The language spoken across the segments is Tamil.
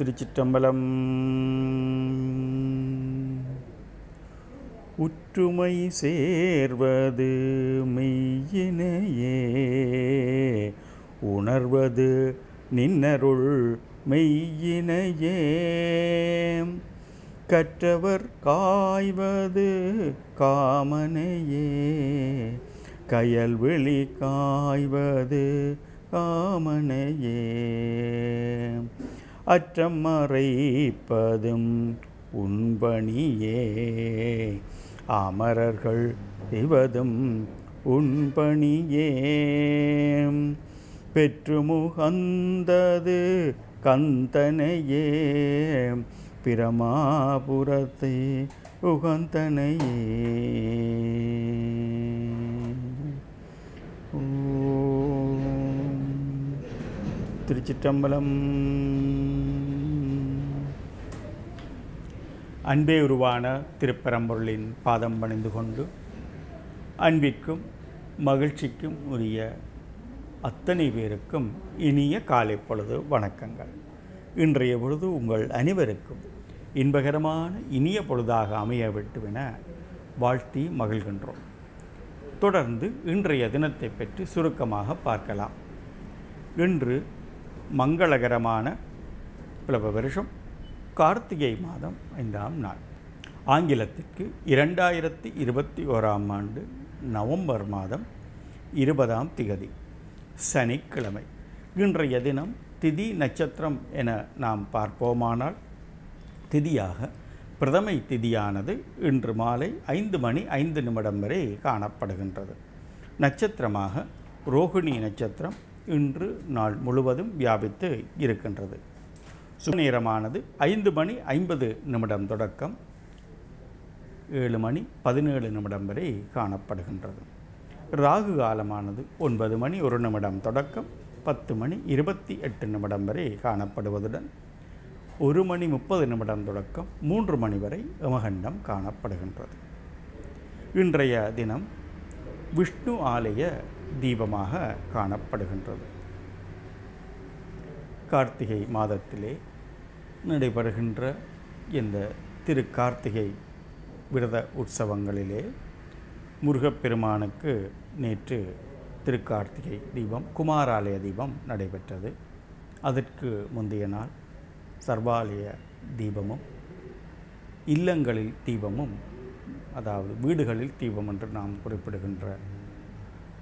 திருச்சிற்றம்பலம். உற்றுமை சேர்வது மெய்யினையே உணர்வது நின்னருள் மெய்யினையே. கற்றவர் காய்வது காமனையே கயல்வெளி காய்வது காமனையே. அற்றமறைப்பதும் உண்பணியே. அமரர்கள் இவதும் உண்பணியே. பெற்றுமுகந்தது கந்தனையே. பிரமாபுரத்தை உகந்தனையே. திருச்சிற்றம்பலம். அன்பே உருவான திருப்பரம்பொருளின் பாதம் பணிந்து கொண்டு அன்பிற்கும் மகிழ்ச்சிக்கும் உரிய அத்தனை பேருக்கும் இனிய காலை பொழுது வணக்கங்கள். இன்றைய பொழுது உங்கள் அனைவருக்கும் இன்பகரமான இனிய பொழுதாக அமைய வேண்டும் என வாழ்த்தி மகிழ்கின்றோம். தொடர்ந்து இன்றைய தினத்தை பற்றி சுருக்கமாக பார்க்கலாம். இன்று மங்களகரமான பிளவ வருஷம் கார்த்திகை மாதம் ஐந்தாம் நாள். ஆங்கிலத்திற்கு இரண்டாயிரத்தி இருபத்தி ஓராம் ஆண்டு நவம்பர் மாதம் இருபதாம் திகதி சனிக்கிழமை. இன்றைய தினம் திதி நட்சத்திரம் என நாம் பார்ப்போமானால் திதியாக பிரதமை திதியானது இன்று மாலை ஐந்து மணி ஐந்து நிமிடம் வரை காணப்படுகின்றது. நட்சத்திரமாக ரோகிணி நட்சத்திரம் இன்று நாள் முழுவதும் வியாபித்து இருக்கின்றது. சுநேரமானது ஐந்து மணி ஐம்பது நிமிடம் தொடக்கம். ஏழு மணி பதினேழு நிமிடம் வரை காணப்படுகின்றது. ராகு காலமானது ஒன்பது மணி ஒரு நிமிடம் தொடக்கம். பத்து மணி இருபத்தி எட்டு நிமிடம் வரை காணப்படுவதுடன் ஒரு மணி முப்பது நிமிடம் தொடக்கம். மூன்று மணி வரை யமகண்டம் காணப்படுகின்றது. இன்றைய தினம் விஷ்ணு ஆலய தீபமாக காணப்படுகின்றது. கார்த்திகை மாதத்திலே நடைபெறுகின்ற இந்த திரு கார்த்திகை விரத உற்சவங்களிலே முருகப்பெருமானுக்கு நேற்று திருக்கார்த்திகை தீபம் குமாராலய தீபம் நடைபெற்றது. அதற்கு முந்தைய நாள் சர்வாலய தீபமும் இல்லங்களில் தீபமும் அதாவது வீடுகளில் தீபம் என்று நாம் குறிப்பிடுகின்ற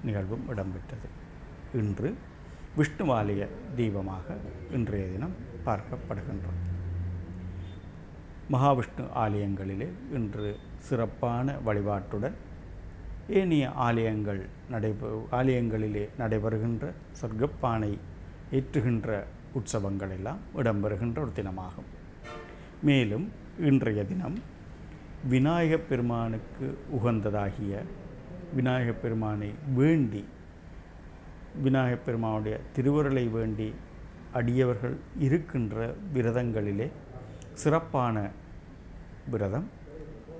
நிகழ்வும் இடம்பெற்றது. இன்று விஷ்ணுவாலய தீபமாக இன்றைய தினம் பார்க்கப்படுகின்றது. மகாவிஷ்ணு ஆலயங்களிலே இன்று சிறப்பான வழிபாட்டுடன் ஏனைய ஆலயங்கள் நடைபெ ஆலயங்களிலே நடைபெறுகின்ற சொர்க்கப்பானை ஏற்றுகின்ற உற்சவங்கள் எல்லாம் இடம்பெறுகின்ற ஒரு தினமாகும். மேலும் இன்றைய தினம் விநாயகப் பெருமானுக்கு உகந்ததாகிய விநாயகப் பெருமானை வேண்டி விநாயகப் பெருமானுடைய திருவருளை வேண்டி அடியவர்கள் இருக்கின்ற விரதங்களிலே சிறப்பான விரதம்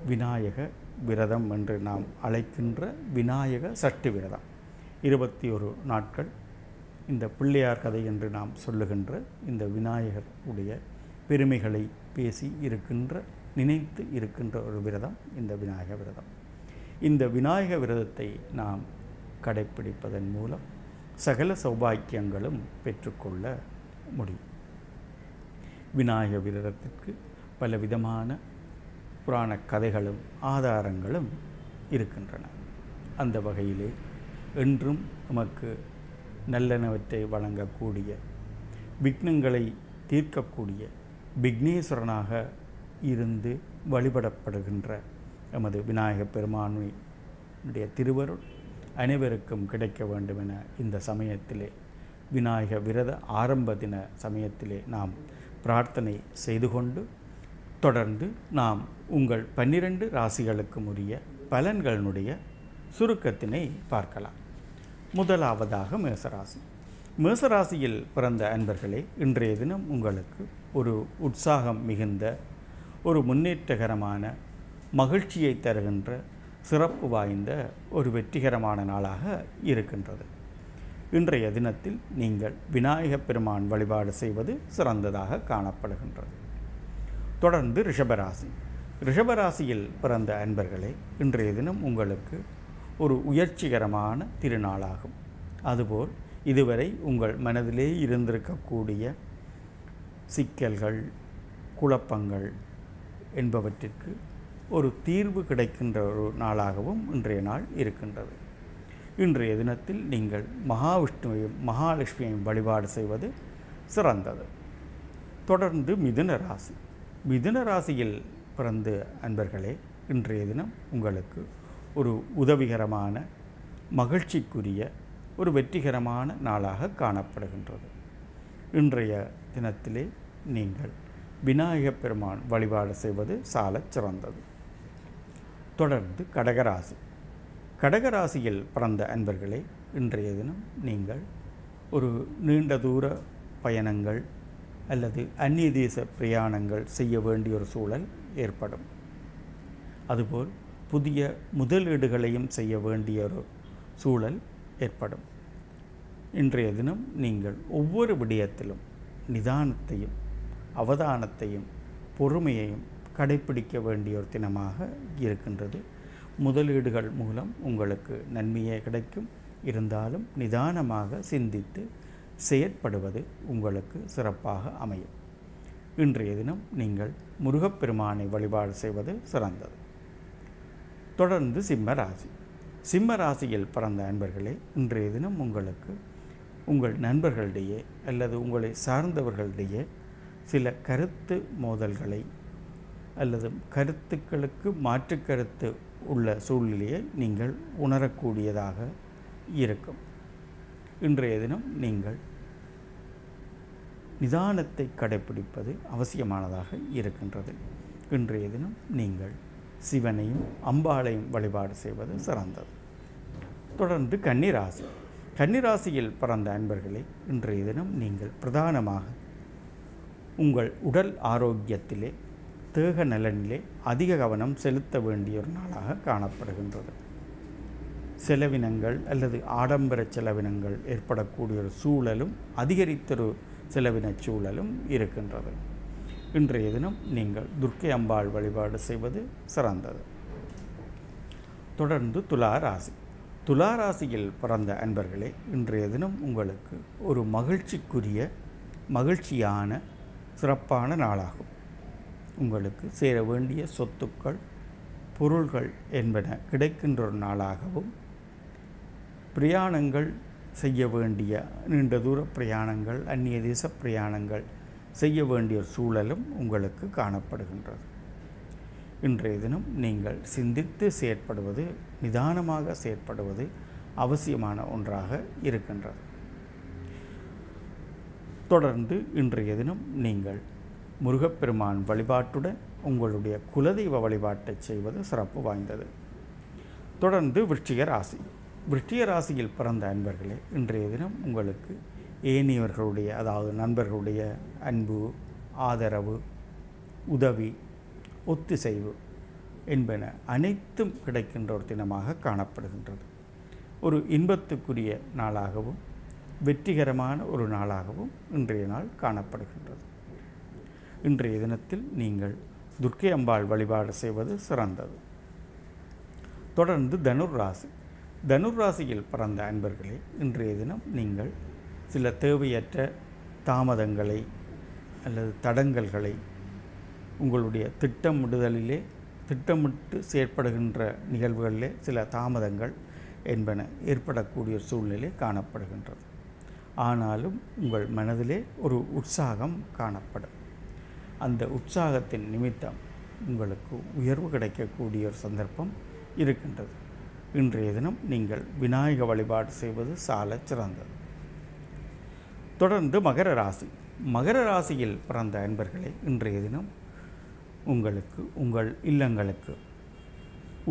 விநாயக விரதம் என்று நாம் அழைக்கின்ற விநாயக சஷ்டி விரதம். இருபத்தி ஒரு நாட்கள் இந்த பிள்ளையார் கதை என்று நாம் சொல்லுகின்ற இந்த விநாயகர் உடைய பெருமைகளை பேசி இருக்கின்ற நினைத்து இருக்கின்ற ஒரு விரதம் இந்த விநாயக விரதம். இந்த விநாயக விரதத்தை நாம் கடைப்பிடிப்பதன் மூலம் சகல சௌபாக்கியங்களும் பெற்றுக்கொள்ள முடியும். விநாயக விரதத்திற்கு பல விதமான புராண கதைகளும் ஆதாரங்களும் இருக்கின்றன. அந்த வகையிலே என்றும் நமக்கு நல்லனவற்றை வழங்கக்கூடிய விக்னங்களை தீர்க்கக்கூடிய விக்னேஸ்வரனாக இருந்து வழிபடப்படுகின்ற எமது விநாயகப் பெருமானுடைய திருவருள் அனைவருக்கும் கிடைக்க வேண்டும் என இந்த சமயத்திலே விநாயக விரத ஆரம்ப தின சமயத்திலே நாம் பிரார்த்தனை செய்து கொண்டு தொடர்ந்து நாம் உங்கள் பன்னிரண்டு ராசிகளுக்கும் உரிய பலன்களினுடைய சுருக்கத்தினை பார்க்கலாம். முதலாவதாக மேசராசி. மேசராசியில் பிறந்த அன்பர்களே இன்றைய தினம் உங்களுக்கு ஒரு உற்சாகம் மிகுந்த ஒரு முன்னேற்றகரமான மகிழ்ச்சியை தருகின்ற சிறப்பு வாய்ந்த ஒரு வெற்றிகரமான நாளாக இருக்கின்றது. இன்றைய தினத்தில் நீங்கள் விநாயகப் பெருமான் வழிபாடு செய்வது சிறந்ததாக காணப்படுகின்றது. தொடர்ந்து ரிஷபராசி. ரிஷபராசியில் பிறந்த அன்பர்களே இன்றைய தினம் உங்களுக்கு ஒரு உயர்ச்சிகரமான திருநாளாகும். அதுபோல் இதுவரை உங்கள் மனதிலே இருந்திருக்கக்கூடிய சிக்கல்கள் குழப்பங்கள் என்பவற்றிற்கு ஒரு தீர்வு கிடைக்கின்ற ஒரு நாளாகவும் இன்றைய நாள் இருக்கின்றது. இன்றைய தினத்தில் நீங்கள் மகாவிஷ்ணுவையும் மகாலட்சுமியையும் வழிபாடு செய்வது சிறந்தது. தொடர்ந்து மிதுன ராசி. மிதுன ராசியில் பிறந்த அன்பர்களே இன்றைய தினம் உங்களுக்கு ஒரு உதவிகரமான மகிழ்ச்சிக்குரிய ஒரு வெற்றிகரமான நாளாக காணப்படுகின்றது. இன்றைய தினத்திலே நீங்கள் விநாயகப் பெருமான் வழிபாடு செய்வது சாலச் சிறந்தது. தொடர்ந்து கடகராசி. கடகராசியில் பிறந்த அன்பர்களே இன்றைய தினம் நீங்கள் ஒரு நீண்ட தூர பயணங்கள் அல்லது அந்நிய தேச பிரயாணங்கள் செய்ய வேண்டிய ஒரு சூழல் ஏற்படும். அதுபோல் புதிய முதலீடுகளையும் செய்ய வேண்டிய ஒரு சூழல் ஏற்படும். இன்றைய தினம் நீங்கள் ஒவ்வொரு விடயத்திலும் நிதானத்தையும் அவதானத்தையும் பொறுமையையும் கடைப்பிடிக்க வேண்டிய ஒரு தினமாக இருக்கின்றது. முதலீடுகள் மூலம் உங்களுக்கு நன்மையே கிடைக்கும். இருந்தாலும் நிதானமாக சிந்தித்து செயற்படுவது உங்களுக்கு சிறப்பாக அமையும். இன்றைய தினம் நீங்கள் முருகப்பெருமானை வழிபாடு செய்வது சிறந்தது. தொடர்ந்து சிம்ம ராசி. சிம்ம ராசியில் பிறந்த அன்பர்களே இன்றைய தினம் உங்களுக்கு உங்கள் நண்பர்களிடையே அல்லது உங்களை சார்ந்தவர்களிடையே சில கருத்து மோதல்களை அல்லது கருத்துக்களுக்கு மாற்று கருத்து உள்ள சூழ்நிலையை நீங்கள் உணரக்கூடியதாக இருக்கும். இன்றைய தினம் நீங்கள் நிதானத்தை கடைப்பிடிப்பது அவசியமானதாக இருக்கின்றது. இன்றைய தினம் நீங்கள் சிவனையும் அம்பாளையும் வழிபாடு செய்வது சிறந்தது. தொடர்ந்து கன்னிராசி. கன்னிராசியில் பிறந்த அன்பர்களே இன்றைய தினம் நீங்கள் பிரதானமாக உங்கள் உடல் ஆரோக்கியத்திலே தேக நலனிலே அதிக கவனம் செலுத்த வேண்டிய ஒரு நாளாக காணப்படுகின்றது. செலவினங்கள் அல்லது ஆடம்பர செலவினங்கள் ஏற்படக்கூடிய ஒரு சூழலும் அதிகரித்தொரு செலவின சூழலும் இருக்கின்றது. இன்றைய தினம் நீங்கள் துர்க்கை அம்பாள் வழிபாடு செய்வது சிறந்தது. தொடர்ந்து துலா ராசி. துலா ராசியில் பிறந்த அன்பர்களே இன்றைய தினம் உங்களுக்கு ஒரு மகிழ்ச்சிக்குரிய மகிழ்ச்சியான சிறப்பான நாளாகும். உங்களுக்கு சேர வேண்டிய சொத்துக்கள் பொருள்கள் என்பன கிடைக்கின்ற ஒரு நாளாகவும் பிரயாணங்கள் செய்ய வேண்டிய நீண்ட தூர பிரயாணங்கள் அந்நிய தேச பிரயாணங்கள் செய்ய வேண்டிய சூழலும் உங்களுக்கு காணப்படுகின்றது. இன்றைய தினம் நீங்கள் சிந்தித்து செயற்படுவது நிதானமாக செயற்படுவது அவசியமான ஒன்றாக இருக்கின்றது. தொடர்ந்து இன்றைய தினம் நீங்கள் முருகப்பெருமான் வழிபாட்டுடன் உங்களுடைய குலதெய்வ வழிபாட்டை செய்வது சிறப்பு வாய்ந்தது. தொடர்ந்து விருட்சிக ராசி. விருச்சிக ராசியில் பிறந்த அன்பர்களே இன்றைய தினம் உங்களுக்கு ஏனியவர்களுடைய அதாவது நண்பர்களுடைய அன்பு ஆதரவு உதவி ஒத்திசைவு என்பன அனைத்தும் கிடைக்கின்ற ஒரு தினமாக காணப்படுகின்றது. ஒரு இன்பத்துக்குரிய நாளாகவும் வெற்றிகரமான ஒரு நாளாகவும் இன்றைய நாள் காணப்படுகின்றது. இன்றைய தினத்தில் நீங்கள் துர்க்கை அம்பாள் வழிபாடு செய்வது சிறந்தது. தொடர்ந்து தனுர் ராசி தனுர் ராசியில் பிறந்த அன்பர்களே இன்றைய தினம் நீங்கள் சில தேவையற்ற தாமதங்களை அல்லது தடங்கல்களை உங்களுடைய திட்டமிடுதலிலே திட்டமிட்டு செயற்படுகின்ற நிகழ்வுகளிலே சில தாமதங்கள் என்பன ஏற்படக்கூடிய சூழ்நிலை காணப்படுகின்றது. ஆனாலும் உங்கள் மனதிலே ஒரு உற்சாகம் காணப்படும். அந்த உற்சாகத்தின் நிமித்தம் உங்களுக்கு உயர்வு கிடைக்கக்கூடிய ஒரு சந்தர்ப்பம் இருக்கின்றது. இன்றைய தினம் நீங்கள் விநாயக வழிபாடு செய்வது சால சிறந்தது. தொடர்ந்து மகர ராசி. மகர ராசியில் பிறந்த அன்பர்களே இன்றைய தினம் உங்களுக்கு உங்கள் இல்லங்களுக்கு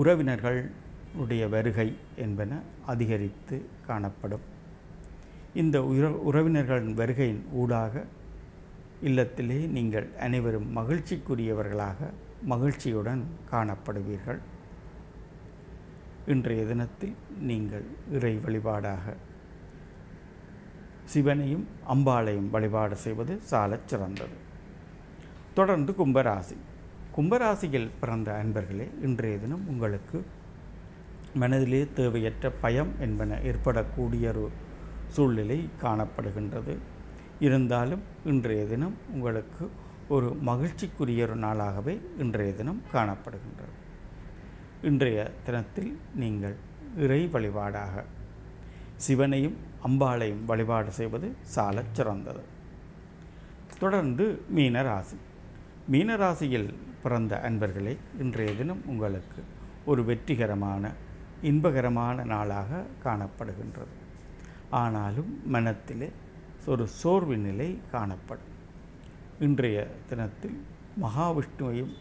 உறவினர்களுடைய வருகை என்பன அதிகரித்து காணப்படும். இந்த உறவினர்களின் வருகையின் ஊடாக இல்லத்திலே நீங்கள் அனைவரும் மகிழ்ச்சிக்குரியவர்களாக மகிழ்ச்சியுடன் காணப்படுவீர்கள். இன்றைய தினத்தில் நீங்கள் இறை வழிபாடாக சிவனையும் அம்பாளையும் வழிபாடு செய்வது சாலச் சிறந்தது. தொடர்ந்து கும்பராசி. கும்பராசியில் பிறந்த அன்பர்களே இன்றைய தினம் உங்களுக்கு மனதிலே தேவையற்ற பயம் என்பன ஏற்படக்கூடிய ஒரு சூழ்நிலை காணப்படுகின்றது. இருந்தாலும் இன்றைய தினம் உங்களுக்கு ஒரு மகிழ்ச்சிக்குரிய ஒரு நாளாகவே இன்றைய தினம் காணப்படுகின்றது. இன்றைய தினத்தில் நீங்கள் இறை வழிபாடாக சிவனையும் அம்பாளையும் வழிபாடு செய்வது சாலச் சிறந்தது. தொடர்ந்து மீனராசி. மீனராசியில் பிறந்த அன்பர்களே இன்றைய தினம் உங்களுக்கு ஒரு வெற்றிகரமான இன்பகரமான நாளாக காணப்படுகின்றது. ஆனாலும் மனத்திலே ஒரு சோர்வு நிலை காணப்படும். இன்றைய தினத்தில் மகாவிஷ்ணுவையும்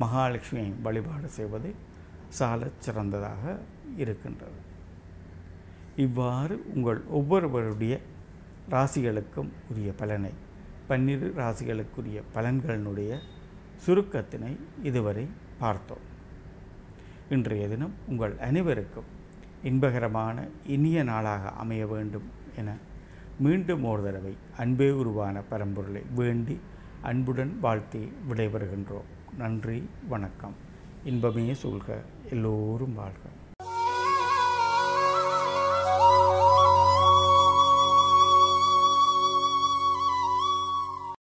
மகாலட்சுமியையும் வழிபாடு செய்வது சால சிறந்ததாக இருக்கின்றது. இவ்வாறு உங்கள் ஒவ்வொருவருடைய ராசிகளுக்கும் உரிய பலனை பன்னிரு ராசிகளுக்குரிய பலன்களினுடைய சுருக்கத்தினை இதுவரை பார்த்தோம். இன்றைய தினம் உங்கள் அனைவருக்கும் இன்பகரமான இனிய நாளாக அமைய வேண்டும் என மீண்டும் ஒரு தடவை அன்பே உருவான பரம்பொருளை வேண்டி அன்புடன் வாழ்த்தி விடைபெறுகின்றோம். நன்றி வணக்கம். இன்பமே சூழ்க. எல்லோரும் வாழ்க.